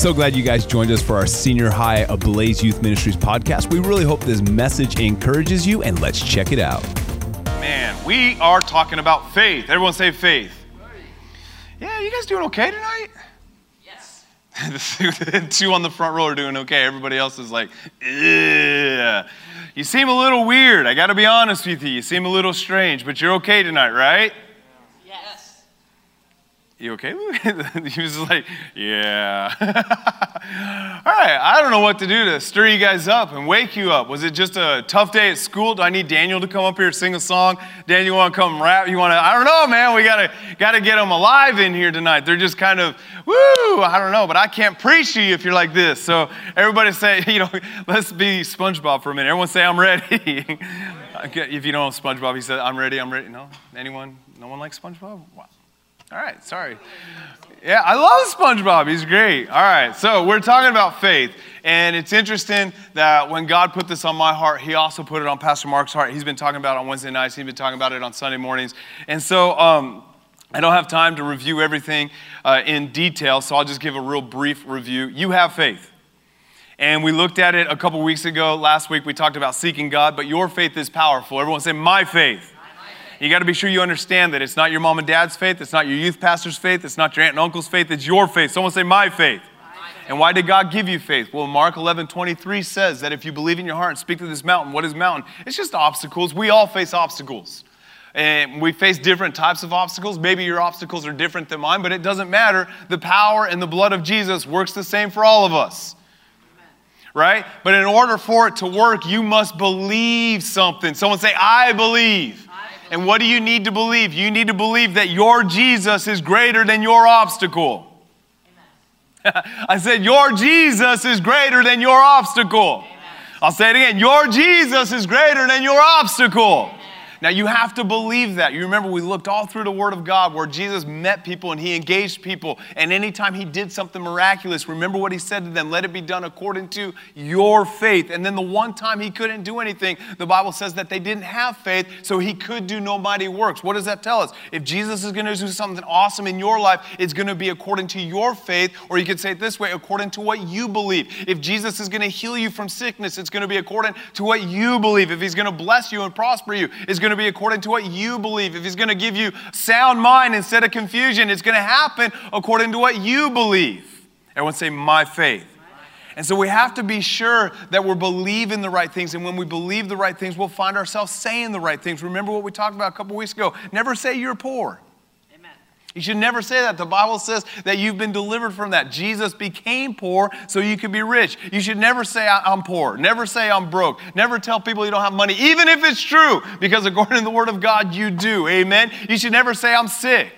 So glad you guys joined us for our Senior High Ablaze Youth Ministries podcast. We really hope this message encourages you, and let's check it out. Man, we are talking about faith. Everyone say faith. Yeah, you guys doing okay tonight? Yes. the two on the front row are doing okay. Everybody else is like, Ugh. You seem a little weird. I got to be honest with you. You seem a little strange, but you're okay tonight, right? You okay, he was like, Yeah. All right, I don't know what to do to stir you guys up and wake you up. Was it just a tough day at school? Do I need Daniel to come up here and sing a song? Daniel, you want to come rap? You want to? I don't know, man. We gotta gotta get them alive in here tonight. They're just kind of woo. I don't know, but I can't preach to you if you're like this. So everybody say, you know, let's be SpongeBob for a minute. Everyone say, I'm ready. If you don't know SpongeBob, he said, I'm ready. I'm ready. No, anyone? No one likes SpongeBob? Wow. All right, sorry. Yeah, I love SpongeBob. He's great. All right, so we're talking about faith. And it's interesting that when God put this on my heart, He also put it on Pastor Mark's heart. He's been talking about it on Wednesday nights, he's been talking about it on Sunday mornings. And so, um, I don't have time to review everything uh, in detail, so I'll just give a real brief review. You have faith. And we looked at it a couple weeks ago. Last week we talked about seeking God, but your faith is powerful. Everyone say, My faith. You got to be sure you understand that it's not your mom and dad's faith, it's not your youth pastor's faith, it's not your aunt and uncle's faith, it's your faith. Someone say, My faith. And why did God give you faith? Well, Mark 11, 23 says that if you believe in your heart and speak to this mountain, what is mountain? It's just obstacles. We all face obstacles. And we face different types of obstacles. Maybe your obstacles are different than mine, but it doesn't matter. The power and the blood of Jesus works the same for all of us. Right? But in order for it to work, you must believe something. Someone say, I believe. And what do you need to believe? You need to believe that your Jesus is greater than your obstacle. I said, Your Jesus is greater than your obstacle. I'll say it again. Your Jesus is greater than your obstacle. Now, you have to believe that. You remember we looked all through the Word of God where Jesus met people and he engaged people. And anytime he did something miraculous, remember what he said to them let it be done according to your faith. And then the one time he couldn't do anything, the Bible says that they didn't have faith, so he could do no mighty works. What does that tell us? If Jesus is going to do something awesome in your life, it's going to be according to your faith, or you could say it this way according to what you believe. If Jesus is going to heal you from sickness, it's going to be according to what you believe. If he's going to bless you and prosper you, it's going to be according to what you believe. If He's going to give you sound mind instead of confusion, it's going to happen according to what you believe. Everyone say, My faith. And so we have to be sure that we're believing the right things. And when we believe the right things, we'll find ourselves saying the right things. Remember what we talked about a couple weeks ago? Never say you're poor. You should never say that. The Bible says that you've been delivered from that. Jesus became poor so you could be rich. You should never say, I'm poor. Never say, I'm broke. Never tell people you don't have money, even if it's true, because according to the Word of God, you do. Amen. You should never say, I'm sick.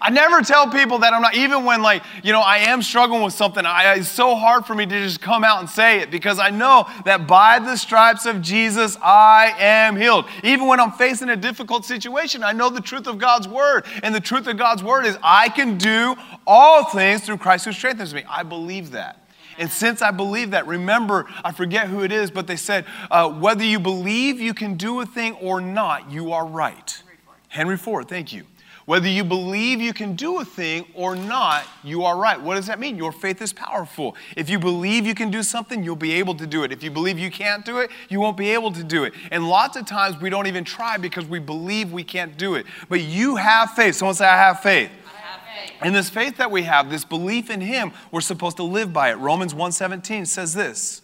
I never tell people that I'm not, even when, like, you know, I am struggling with something, I, it's so hard for me to just come out and say it because I know that by the stripes of Jesus, I am healed. Even when I'm facing a difficult situation, I know the truth of God's word. And the truth of God's word is, I can do all things through Christ who strengthens me. I believe that. And since I believe that, remember, I forget who it is, but they said, uh, whether you believe you can do a thing or not, you are right. Henry Ford, thank you. Whether you believe you can do a thing or not, you are right. What does that mean? Your faith is powerful. If you believe you can do something, you'll be able to do it. If you believe you can't do it, you won't be able to do it. And lots of times we don't even try because we believe we can't do it. But you have faith. Someone say, I have faith. I have faith. And this faith that we have, this belief in him, we're supposed to live by it. Romans 1:17 says this.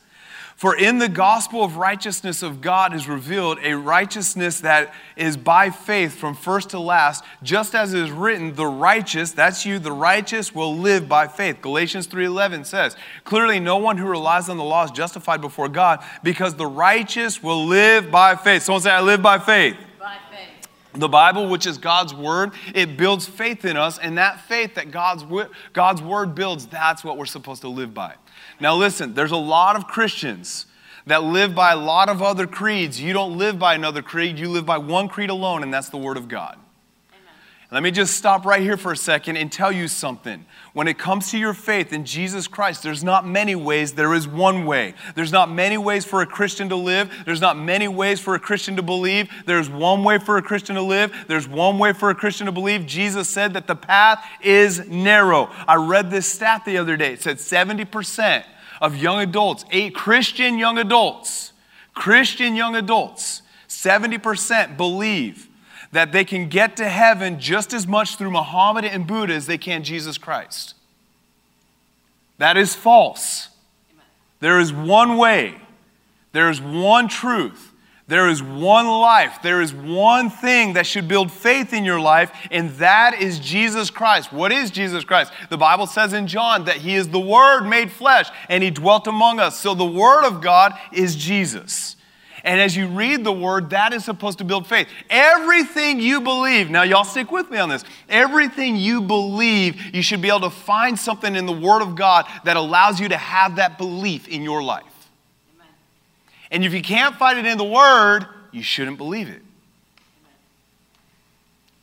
For in the gospel of righteousness of God is revealed a righteousness that is by faith from first to last, just as it is written, the righteous, that's you, the righteous will live by faith. Galatians 3:11 says, clearly no one who relies on the law is justified before God because the righteous will live by faith. Someone say I live by faith. By faith. The Bible, which is God's word, it builds faith in us, and that faith that God's, God's word builds, that's what we're supposed to live by. Now, listen, there's a lot of Christians that live by a lot of other creeds. You don't live by another creed, you live by one creed alone, and that's the Word of God. Let me just stop right here for a second and tell you something. When it comes to your faith in Jesus Christ, there's not many ways, there is one way. There's not many ways for a Christian to live. There's not many ways for a Christian to believe. There's one way for a Christian to live. There's one way for a Christian to believe. Jesus said that the path is narrow. I read this stat the other day. It said 70% of young adults, eight Christian young adults, Christian young adults, 70% believe that they can get to heaven just as much through Muhammad and Buddha as they can Jesus Christ. That is false. There is one way, there is one truth. There is one life. There is one thing that should build faith in your life, and that is Jesus Christ. What is Jesus Christ? The Bible says in John that He is the Word made flesh, and He dwelt among us. So the Word of God is Jesus. And as you read the word, that is supposed to build faith. Everything you believe, now y'all stick with me on this. Everything you believe, you should be able to find something in the word of God that allows you to have that belief in your life. Amen. And if you can't find it in the word, you shouldn't believe it. Amen.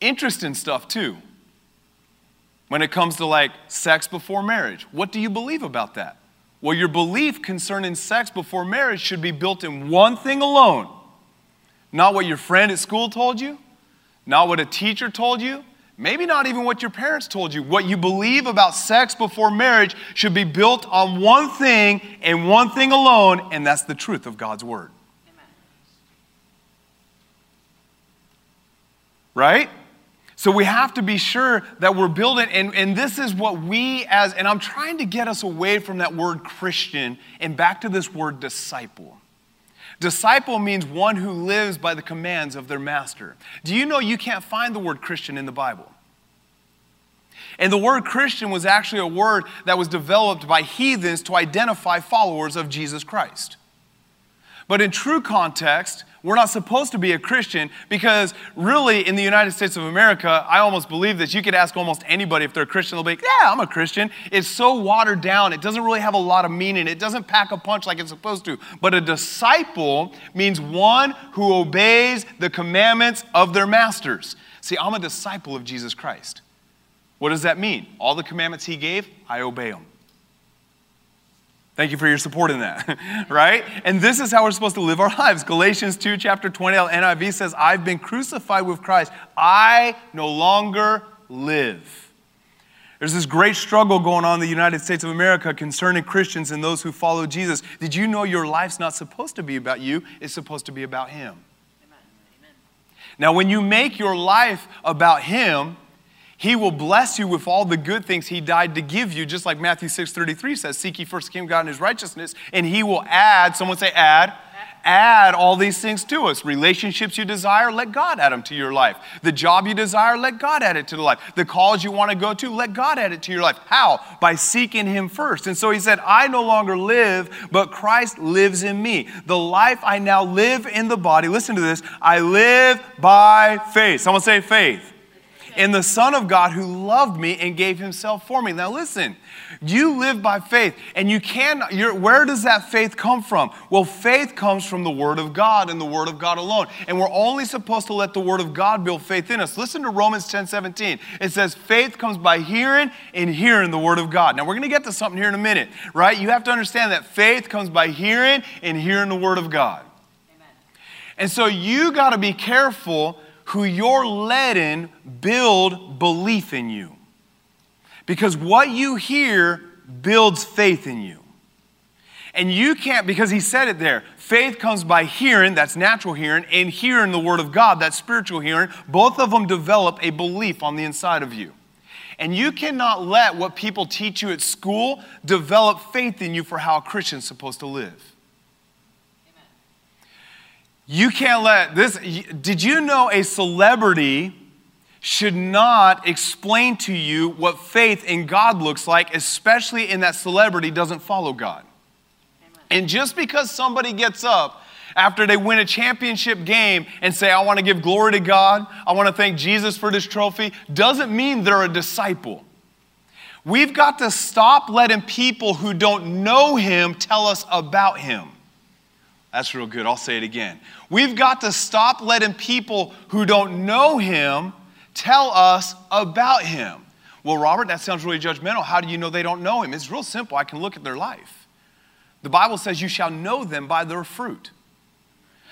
Interesting stuff, too. When it comes to like sex before marriage, what do you believe about that? Well, your belief concerning sex before marriage should be built in one thing alone not what your friend at school told you, not what a teacher told you, maybe not even what your parents told you. What you believe about sex before marriage should be built on one thing and one thing alone, and that's the truth of God's Word. Amen. Right? So we have to be sure that we're building, and, and this is what we as, and I'm trying to get us away from that word Christian and back to this word disciple. Disciple means one who lives by the commands of their master. Do you know you can't find the word Christian in the Bible? And the word Christian was actually a word that was developed by heathens to identify followers of Jesus Christ. But in true context, we're not supposed to be a Christian because, really, in the United States of America, I almost believe that you could ask almost anybody if they're a Christian, they'll be like, Yeah, I'm a Christian. It's so watered down, it doesn't really have a lot of meaning, it doesn't pack a punch like it's supposed to. But a disciple means one who obeys the commandments of their masters. See, I'm a disciple of Jesus Christ. What does that mean? All the commandments he gave, I obey them. Thank you for your support in that, right? And this is how we're supposed to live our lives. Galatians 2, chapter 20, NIV says, I've been crucified with Christ. I no longer live. There's this great struggle going on in the United States of America concerning Christians and those who follow Jesus. Did you know your life's not supposed to be about you? It's supposed to be about Him. Amen. Now, when you make your life about Him, he will bless you with all the good things he died to give you, just like Matthew 6 33 says, Seek ye first the kingdom of God and his righteousness, and he will add, someone say, add, add all these things to us. Relationships you desire, let God add them to your life. The job you desire, let God add it to the life. The calls you want to go to, let God add it to your life. How? By seeking Him first. And so He said, I no longer live, but Christ lives in me. The life I now live in the body, listen to this, I live by faith. Someone say faith in the Son of God who loved me and gave himself for me. Now, listen, you live by faith, and you can, where does that faith come from? Well, faith comes from the Word of God and the Word of God alone. And we're only supposed to let the Word of God build faith in us. Listen to Romans 10 17. It says, faith comes by hearing and hearing the Word of God. Now, we're going to get to something here in a minute, right? You have to understand that faith comes by hearing and hearing the Word of God. Amen. And so you got to be careful who you're letting build belief in you. Because what you hear builds faith in you. And you can't, because he said it there faith comes by hearing, that's natural hearing, and hearing the word of God, that's spiritual hearing. Both of them develop a belief on the inside of you. And you cannot let what people teach you at school develop faith in you for how a Christian's supposed to live. You can't let this. Did you know a celebrity should not explain to you what faith in God looks like, especially in that celebrity doesn't follow God? Amen. And just because somebody gets up after they win a championship game and say, I want to give glory to God, I want to thank Jesus for this trophy, doesn't mean they're a disciple. We've got to stop letting people who don't know Him tell us about Him. That's real good. I'll say it again. We've got to stop letting people who don't know him tell us about him. Well, Robert, that sounds really judgmental. How do you know they don't know him? It's real simple. I can look at their life. The Bible says you shall know them by their fruit.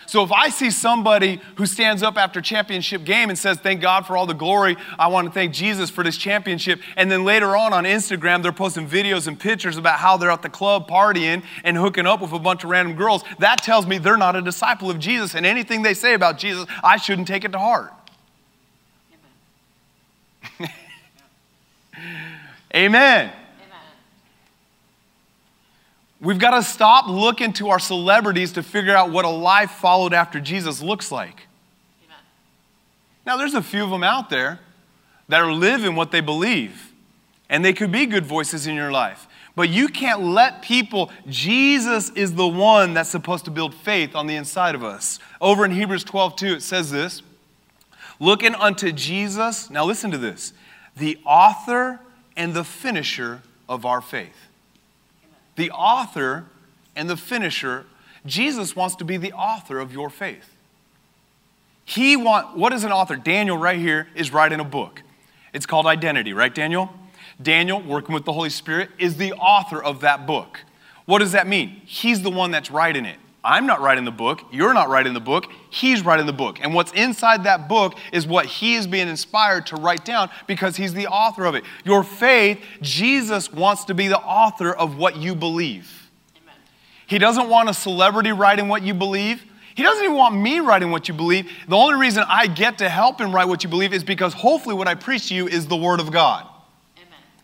So if I see somebody who stands up after championship game and says, Thank God for all the glory, I want to thank Jesus for this championship, and then later on on Instagram they're posting videos and pictures about how they're at the club partying and hooking up with a bunch of random girls, that tells me they're not a disciple of Jesus, and anything they say about Jesus, I shouldn't take it to heart. Amen. We've got to stop looking to our celebrities to figure out what a life followed after Jesus looks like. Amen. Now, there's a few of them out there that are living what they believe, and they could be good voices in your life. But you can't let people, Jesus is the one that's supposed to build faith on the inside of us. Over in Hebrews 12, 2, it says this Looking unto Jesus, now listen to this, the author and the finisher of our faith the author and the finisher. Jesus wants to be the author of your faith. He want what is an author? Daniel right here is writing a book. It's called Identity, right Daniel? Daniel, working with the Holy Spirit, is the author of that book. What does that mean? He's the one that's writing it. I'm not writing the book. You're not writing the book. He's writing the book. And what's inside that book is what he is being inspired to write down because he's the author of it. Your faith, Jesus wants to be the author of what you believe. Amen. He doesn't want a celebrity writing what you believe. He doesn't even want me writing what you believe. The only reason I get to help him write what you believe is because hopefully what I preach to you is the Word of God.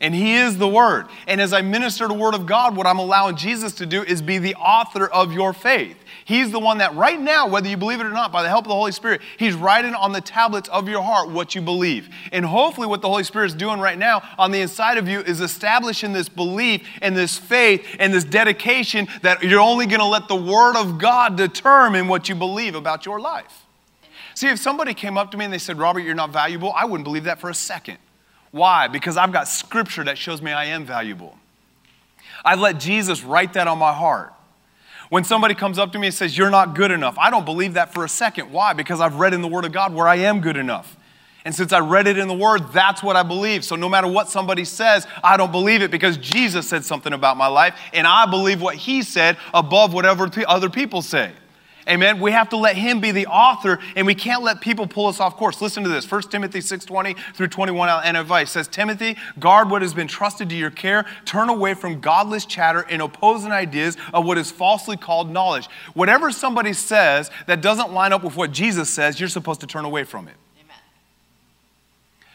And He is the Word. And as I minister the Word of God, what I'm allowing Jesus to do is be the author of your faith. He's the one that, right now, whether you believe it or not, by the help of the Holy Spirit, He's writing on the tablets of your heart what you believe. And hopefully, what the Holy Spirit is doing right now on the inside of you is establishing this belief and this faith and this dedication that you're only going to let the Word of God determine what you believe about your life. See, if somebody came up to me and they said, Robert, you're not valuable, I wouldn't believe that for a second. Why? Because I've got scripture that shows me I am valuable. I've let Jesus write that on my heart. When somebody comes up to me and says, You're not good enough, I don't believe that for a second. Why? Because I've read in the Word of God where I am good enough. And since I read it in the Word, that's what I believe. So no matter what somebody says, I don't believe it because Jesus said something about my life, and I believe what He said above whatever other people say. Amen. We have to let him be the author and we can't let people pull us off course. Listen to this. 1 Timothy 6:20 through 21 out advice says, Timothy, guard what has been trusted to your care. Turn away from godless chatter and opposing ideas of what is falsely called knowledge. Whatever somebody says that doesn't line up with what Jesus says, you're supposed to turn away from it. Amen.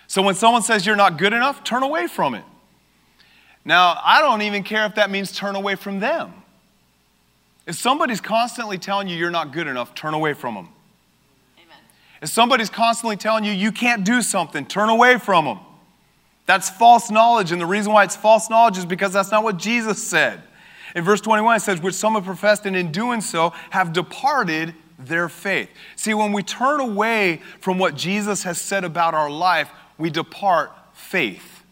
So when someone says you're not good enough, turn away from it. Now, I don't even care if that means turn away from them. If somebody's constantly telling you you're not good enough, turn away from them. Amen. If somebody's constantly telling you you can't do something, turn away from them. That's false knowledge, and the reason why it's false knowledge is because that's not what Jesus said. In verse 21, it says, Which some have professed, and in doing so have departed their faith. See, when we turn away from what Jesus has said about our life, we depart faith.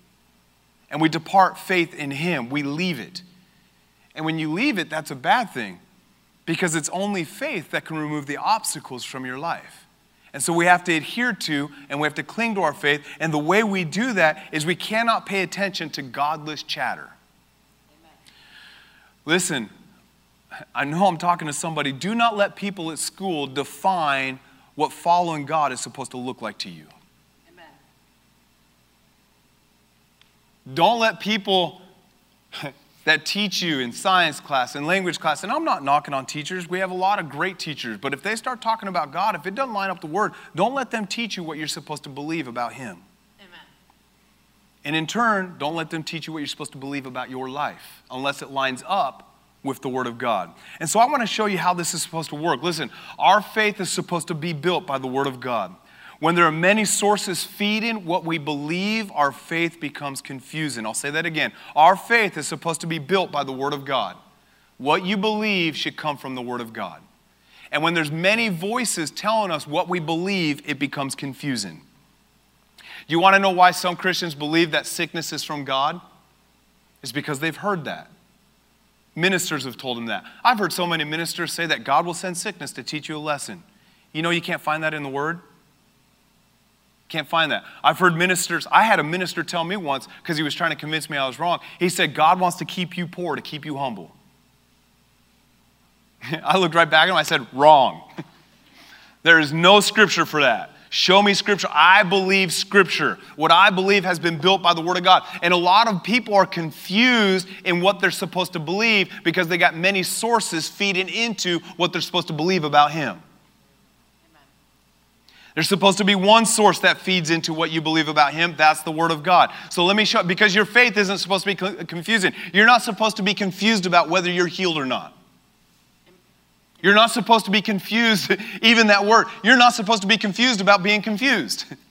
And we depart faith in Him, we leave it. And when you leave it, that's a bad thing because it's only faith that can remove the obstacles from your life. And so we have to adhere to and we have to cling to our faith. And the way we do that is we cannot pay attention to godless chatter. Listen, I know I'm talking to somebody. Do not let people at school define what following God is supposed to look like to you. Amen. Don't let people that teach you in science class and language class, and I'm not knocking on teachers, we have a lot of great teachers, but if they start talking about God, if it doesn't line up the word, don't let them teach you what you're supposed to believe about Him. Amen. And in turn, don't let them teach you what you're supposed to believe about your life unless it lines up with the Word of God. And so I want to show you how this is supposed to work. Listen, our faith is supposed to be built by the Word of God. When there are many sources feeding what we believe, our faith becomes confusing. I'll say that again. Our faith is supposed to be built by the Word of God. What you believe should come from the Word of God. And when there's many voices telling us what we believe, it becomes confusing. You want to know why some Christians believe that sickness is from God? It's because they've heard that. Ministers have told them that. I've heard so many ministers say that God will send sickness to teach you a lesson. You know, you can't find that in the Word. Can't find that. I've heard ministers, I had a minister tell me once, because he was trying to convince me I was wrong. He said, God wants to keep you poor to keep you humble. I looked right back at him, I said, wrong. there is no scripture for that. Show me scripture. I believe scripture. What I believe has been built by the word of God. And a lot of people are confused in what they're supposed to believe because they got many sources feeding into what they're supposed to believe about him. There's supposed to be one source that feeds into what you believe about him. That's the word of God. So let me show because your faith isn't supposed to be confusing. You're not supposed to be confused about whether you're healed or not. You're not supposed to be confused, even that word. You're not supposed to be confused about being confused.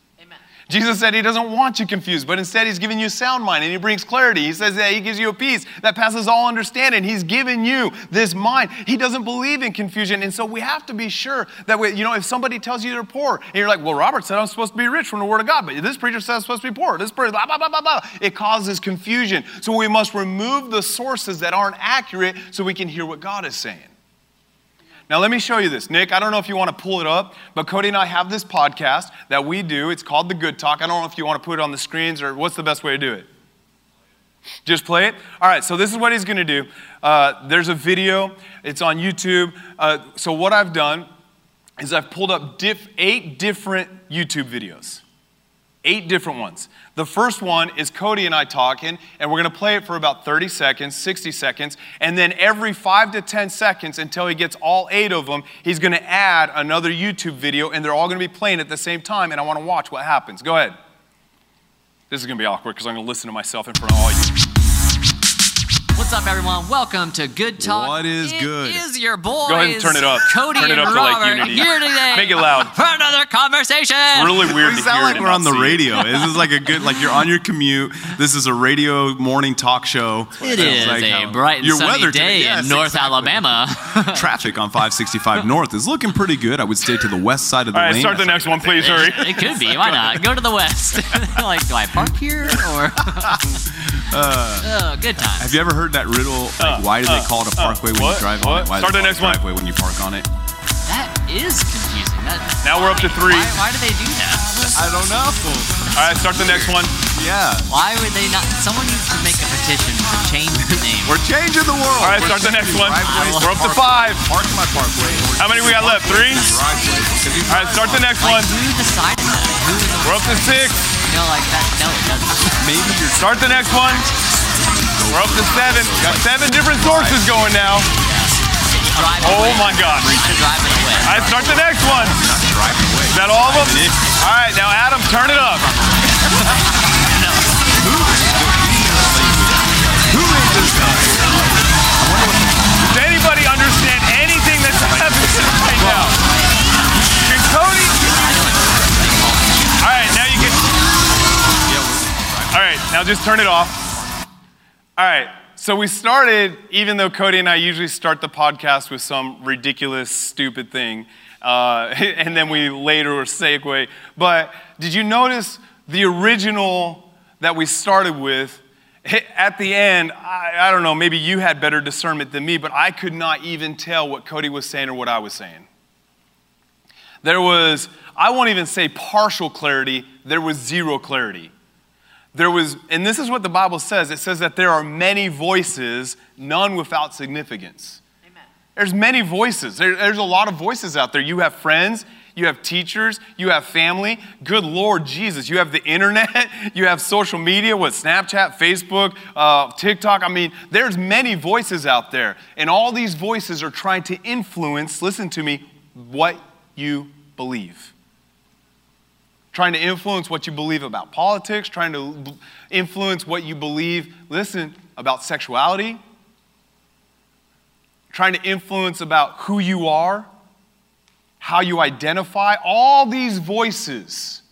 Jesus said he doesn't want you confused, but instead he's giving you sound mind and he brings clarity. He says that he gives you a peace that passes all understanding. He's given you this mind. He doesn't believe in confusion. And so we have to be sure that, we, you know, if somebody tells you they're poor and you're like, well, Robert said I'm supposed to be rich from the word of God, but this preacher says I'm supposed to be poor. This preacher, blah, blah, blah, blah, blah. It causes confusion. So we must remove the sources that aren't accurate so we can hear what God is saying. Now, let me show you this. Nick, I don't know if you want to pull it up, but Cody and I have this podcast that we do. It's called The Good Talk. I don't know if you want to put it on the screens or what's the best way to do it. Just play it? All right, so this is what he's going to do. Uh, there's a video, it's on YouTube. Uh, so, what I've done is I've pulled up diff- eight different YouTube videos eight different ones. The first one is Cody and I talking, and we're gonna play it for about 30 seconds, 60 seconds, and then every five to 10 seconds until he gets all eight of them, he's gonna add another YouTube video, and they're all gonna be playing at the same time, and I wanna watch what happens. Go ahead. This is gonna be awkward because I'm gonna listen to myself in front of all you. What's up, everyone? Welcome to Good Talk. What is It good? Is your boys? Go ahead and turn it up. Cody Turn it and up to, like, Unity. here today. Make it loud. for another conversation. Really weird We to sound hear like it we're on the radio. This is like a good, like you're on your commute. This is a radio morning talk show. It's like a how- bright and your sunny weather day today- in North exactly. Alabama. Traffic on 565 North is looking pretty good. I would stay to the west side of the All right, lane. start the next one, please. Hurry. it could be. Why not? Go to the west. like, do I park here or? Oh, good times. Have you ever heard that riddle? Like, uh, why do they call it a parkway when what? you drive What? on it? Why do Start the next it a one. driveway when you park on it? That is confusing. That, Now we're up to three. Why, why do they do that? I don't know. All right, start the next one. Yeah. Why would they not? Someone needs to make a petition to change the name. We're changing the world. All right, We're start the next one. We're up to five. Park my parkway. How many we got left? Three? driveways. Because you All right, start the next one. Who decided that? Who We're up to six. You know, like that. No, it doesn't. Maybe you're Start the next one. We're up to seven. Got seven different sources going now. Oh away. my drive. All right, start the next one. not driving away. Is that all of them? All right, now Adam, turn it up. now just turn it off. All right, so we started, even though Cody and I usually start the podcast with some ridiculous, stupid thing, uh, and then we later segue. But did you notice the original that we started with? At the end, I, I don't know, maybe you had better discernment than me, but I could not even tell what Cody was saying or what I was saying. There was, I won't even say partial clarity, there was zero clarity. There was, and this is what the Bible says it says that there are many voices, none without significance. Amen. There's many voices. There- there's a lot of voices out there. You have friends, you have teachers, you have family. Good Lord Jesus, you have the internet, you have social media, with Snapchat, Facebook, uh, TikTok. I mean, there's many voices out there, and all these voices are trying to influence. Listen to me, what you believe trying to influence what you believe about politics, trying to influence what you believe, listen, about sexuality, trying to influence about who you are, how you identify, all these voices.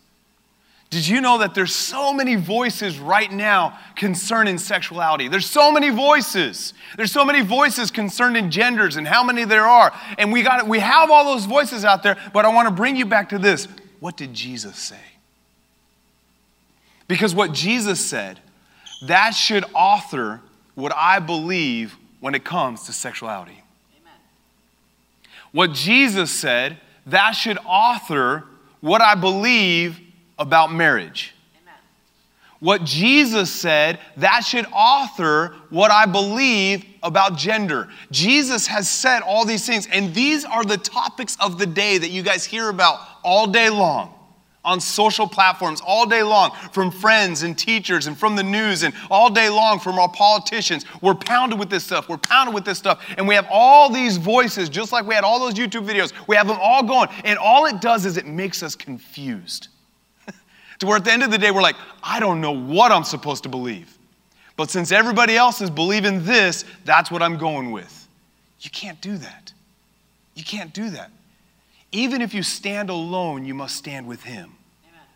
Did you know that there's so many voices right now concerning sexuality? There's so many voices. There's so many voices concerning genders and how many there are. And we got we have all those voices out there, but I want to bring you back to this. What did Jesus say? Because what Jesus said, that should author what I believe when it comes to sexuality. Amen. What Jesus said, that should author what I believe about marriage. Amen. What Jesus said, that should author what I believe about gender. Jesus has said all these things, and these are the topics of the day that you guys hear about all day long on social platforms all day long from friends and teachers and from the news and all day long from our politicians. We're pounded with this stuff. We're pounded with this stuff. And we have all these voices, just like we had all those YouTube videos. We have them all going. And all it does is it makes us confused. to where at the end of the day, we're like, I don't know what I'm supposed to believe. But since everybody else is believing this, that's what I'm going with. You can't do that. You can't do that. Even if you stand alone, you must stand with Him. Amen.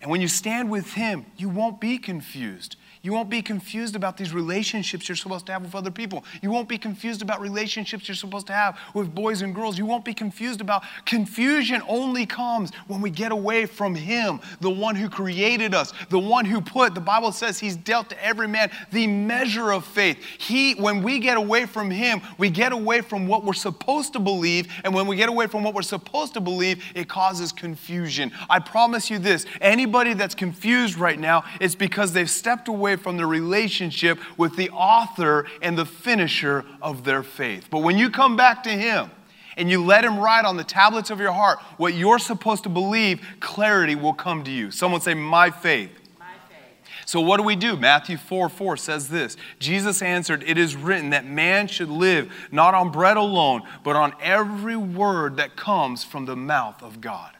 And when you stand with Him, you won't be confused. You won't be confused about these relationships you're supposed to have with other people. You won't be confused about relationships you're supposed to have with boys and girls. You won't be confused about confusion only comes when we get away from him, the one who created us, the one who put the Bible says he's dealt to every man the measure of faith. He when we get away from him, we get away from what we're supposed to believe, and when we get away from what we're supposed to believe, it causes confusion. I promise you this, anybody that's confused right now, it's because they've stepped away from the relationship with the author and the finisher of their faith. But when you come back to Him and you let Him write on the tablets of your heart what you're supposed to believe, clarity will come to you. Someone say, My faith. My faith. So, what do we do? Matthew 4 4 says this Jesus answered, It is written that man should live not on bread alone, but on every word that comes from the mouth of God.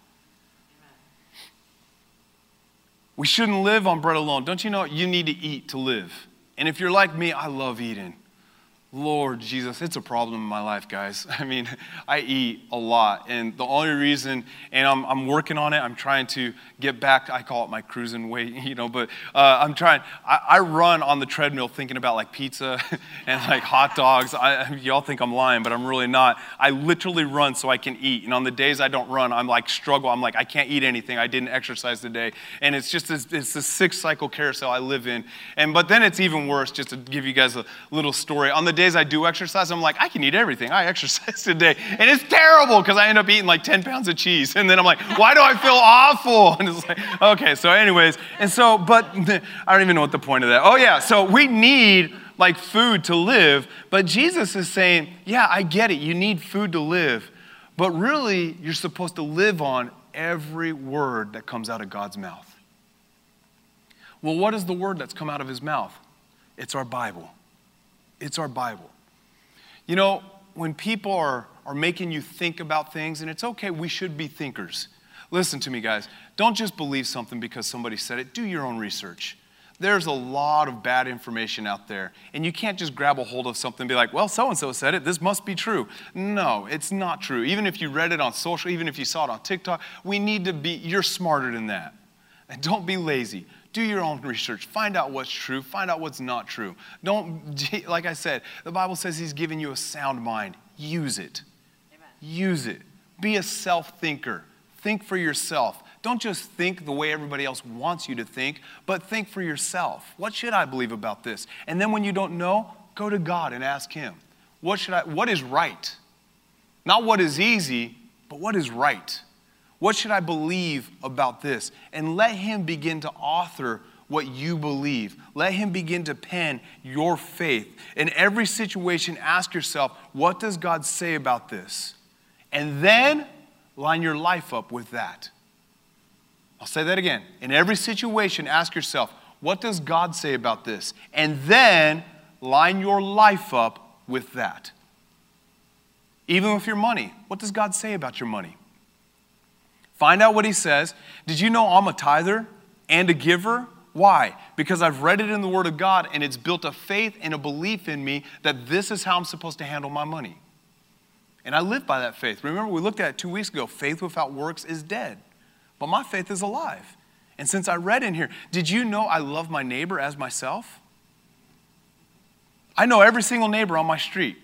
We shouldn't live on bread alone. Don't you know you need to eat to live? And if you're like me, I love eating. Lord Jesus, it's a problem in my life, guys. I mean, I eat a lot. And the only reason, and I'm, I'm working on it, I'm trying to get back, I call it my cruising weight, you know, but uh, I'm trying, I, I, run on the treadmill thinking about like pizza and like hot dogs. I, y'all think I'm lying, but I'm really not. I literally run so I can eat. And on the days I don't run, I'm like struggle. I'm like, I can't eat anything. I didn't exercise today. And it's just this, it's this six cycle carousel I live in. And, but then it's even worse, just to give you guys a little story. On the days I do exercise, I'm like, I can eat everything. I exercise today. And it's terrible because I end up eating like 10 pounds of cheese. And then I'm like, why do I feel awful? And it's like, okay, so, anyways, and so, but I don't even know what the point of that. Oh, yeah, so we need like food to live. But Jesus is saying, yeah, I get it. You need food to live. But really, you're supposed to live on every word that comes out of God's mouth. Well, what is the word that's come out of his mouth? It's our Bible. It's our Bible. You know, when people are, are making you think about things, and it's okay, we should be thinkers. Listen to me, guys. Don't just believe something because somebody said it, do your own research. There's a lot of bad information out there, and you can't just grab a hold of something and be like, well, so and so said it, this must be true. No, it's not true. Even if you read it on social, even if you saw it on TikTok, we need to be, you're smarter than that. And don't be lazy. Do your own research. Find out what's true. Find out what's not true. Don't like i said the bible says he's given you a sound mind. Use it. Amen. use it. Be a self-thinker. Think for yourself. Don't just think the way everybody else wants you to think but think for yourself. What should i believe about this? And then when you don't know go to god and ask him what should i what is right? Not what is easy but what is right what should I believe about this? And let Him begin to author what you believe. Let Him begin to pen your faith. In every situation, ask yourself, what does God say about this? And then line your life up with that. I'll say that again. In every situation, ask yourself, what does God say about this? And then line your life up with that. Even with your money, what does God say about your money? Find out what he says. Did you know I'm a tither and a giver? Why? Because I've read it in the Word of God and it's built a faith and a belief in me that this is how I'm supposed to handle my money. And I live by that faith. Remember, we looked at it two weeks ago faith without works is dead, but my faith is alive. And since I read in here, did you know I love my neighbor as myself? I know every single neighbor on my street.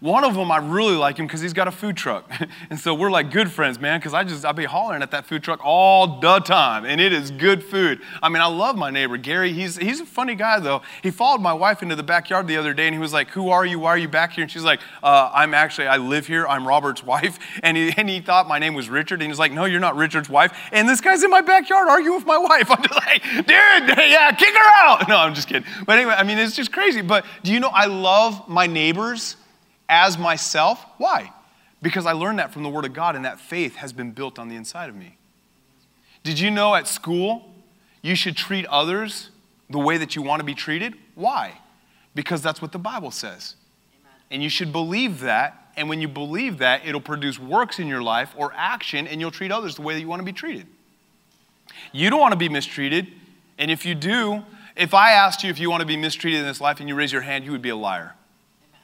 One of them, I really like him because he's got a food truck. and so we're like good friends, man, because I just, I be hollering at that food truck all the time. And it is good food. I mean, I love my neighbor, Gary. He's, he's a funny guy, though. He followed my wife into the backyard the other day and he was like, Who are you? Why are you back here? And she's like, uh, I'm actually, I live here. I'm Robert's wife. And he, and he thought my name was Richard. And he was like, No, you're not Richard's wife. And this guy's in my backyard arguing with my wife. I'm just like, Dude, yeah, kick her out. No, I'm just kidding. But anyway, I mean, it's just crazy. But do you know, I love my neighbors as myself. Why? Because I learned that from the Word of God, and that faith has been built on the inside of me. Did you know at school you should treat others the way that you want to be treated? Why? Because that's what the Bible says. And you should believe that. And when you believe that, it'll produce works in your life or action, and you'll treat others the way that you want to be treated. You don't want to be mistreated. And if you do, if I asked you if you want to be mistreated in this life and you raise your hand, you would be a liar.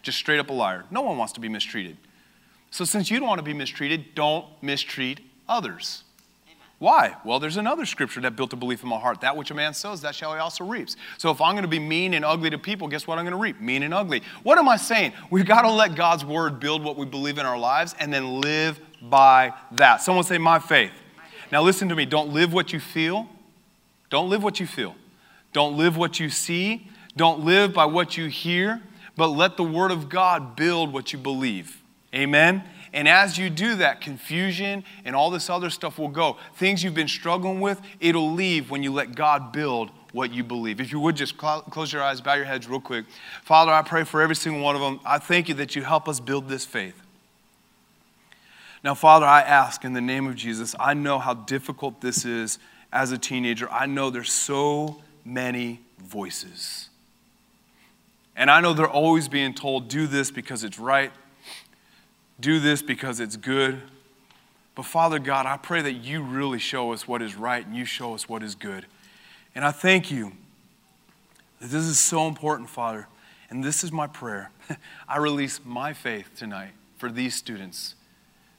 Just straight up a liar. No one wants to be mistreated. So, since you don't want to be mistreated, don't mistreat others. Why? Well, there's another scripture that built a belief in my heart. That which a man sows, that shall he also reaps. So if I'm going to be mean and ugly to people, guess what I'm going to reap? Mean and ugly. What am I saying? We've got to let God's word build what we believe in our lives and then live by that. Someone say, My faith. Now listen to me. Don't live what you feel. Don't live what you feel. Don't live what you see. Don't live by what you hear but let the Word of God build what you believe. Amen? And as you do that, confusion and all this other stuff will go. Things you've been struggling with, it'll leave when you let God build what you believe. If you would just close your eyes, bow your heads real quick. Father, I pray for every single one of them. I thank you that you help us build this faith. Now, Father, I ask in the name of Jesus, I know how difficult this is as a teenager. I know there's so many voices. And I know they're always being told, do this because it's right, do this because it's good. But Father God, I pray that you really show us what is right and you show us what is good. And I thank you that this is so important, Father. And this is my prayer. I release my faith tonight for these students.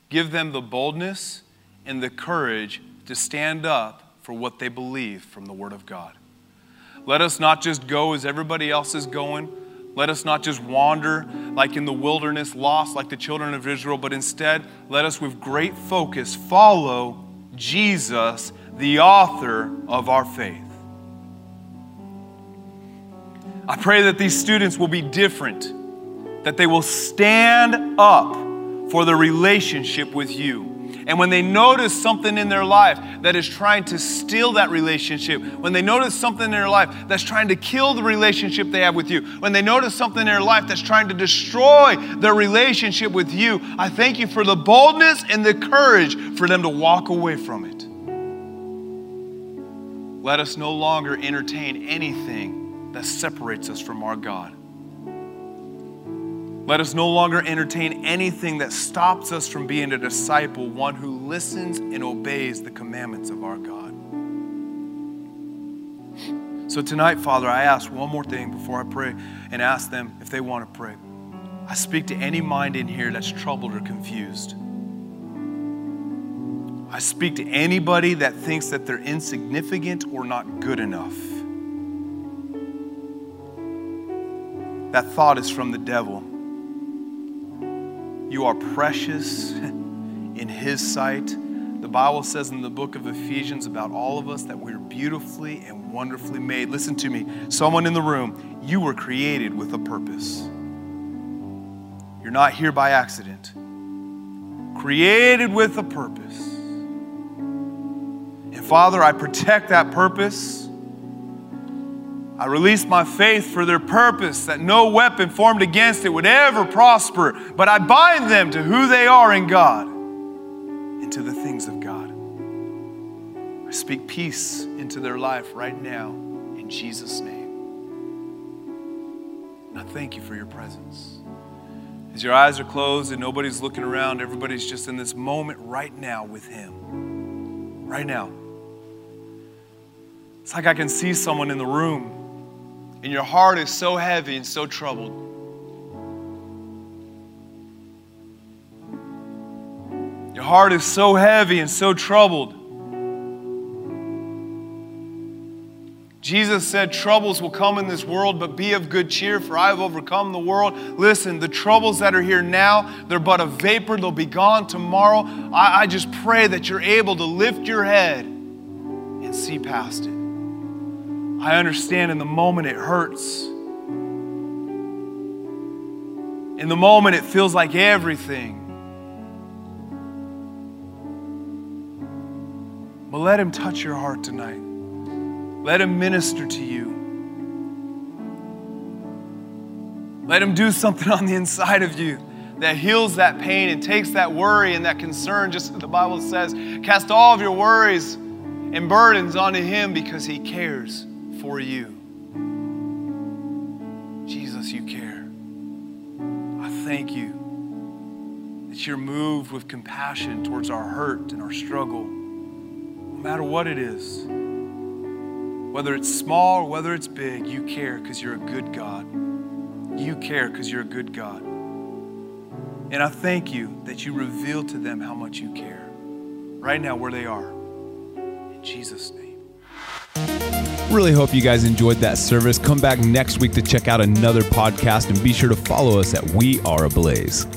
Give them the boldness and the courage to stand up for what they believe from the Word of God. Let us not just go as everybody else is going let us not just wander like in the wilderness, lost like the children of Israel, but instead let us with great focus follow Jesus, the author of our faith. I pray that these students will be different, that they will stand up for the relationship with you. And when they notice something in their life that is trying to steal that relationship, when they notice something in their life that's trying to kill the relationship they have with you, when they notice something in their life that's trying to destroy their relationship with you, I thank you for the boldness and the courage for them to walk away from it. Let us no longer entertain anything that separates us from our God. Let us no longer entertain anything that stops us from being a disciple, one who listens and obeys the commandments of our God. So tonight, Father, I ask one more thing before I pray and ask them if they want to pray. I speak to any mind in here that's troubled or confused. I speak to anybody that thinks that they're insignificant or not good enough. That thought is from the devil. You are precious in His sight. The Bible says in the book of Ephesians about all of us that we're beautifully and wonderfully made. Listen to me, someone in the room, you were created with a purpose. You're not here by accident. Created with a purpose. And Father, I protect that purpose. I release my faith for their purpose, that no weapon formed against it would ever prosper, but I bind them to who they are in God and to the things of God. I speak peace into their life right now in Jesus' name. And I thank you for your presence. As your eyes are closed and nobody's looking around, everybody's just in this moment right now with Him. Right now. It's like I can see someone in the room and your heart is so heavy and so troubled. Your heart is so heavy and so troubled. Jesus said, Troubles will come in this world, but be of good cheer, for I have overcome the world. Listen, the troubles that are here now, they're but a vapor. They'll be gone tomorrow. I, I just pray that you're able to lift your head and see past it. I understand in the moment it hurts. In the moment it feels like everything. But let Him touch your heart tonight. Let Him minister to you. Let Him do something on the inside of you that heals that pain and takes that worry and that concern, just as the Bible says. Cast all of your worries and burdens onto Him because He cares for you. Jesus, you care. I thank you that you're moved with compassion towards our hurt and our struggle, no matter what it is. Whether it's small or whether it's big, you care because you're a good God. You care because you're a good God. And I thank you that you reveal to them how much you care right now where they are. In Jesus' name. Really hope you guys enjoyed that service. Come back next week to check out another podcast and be sure to follow us at We Are Ablaze.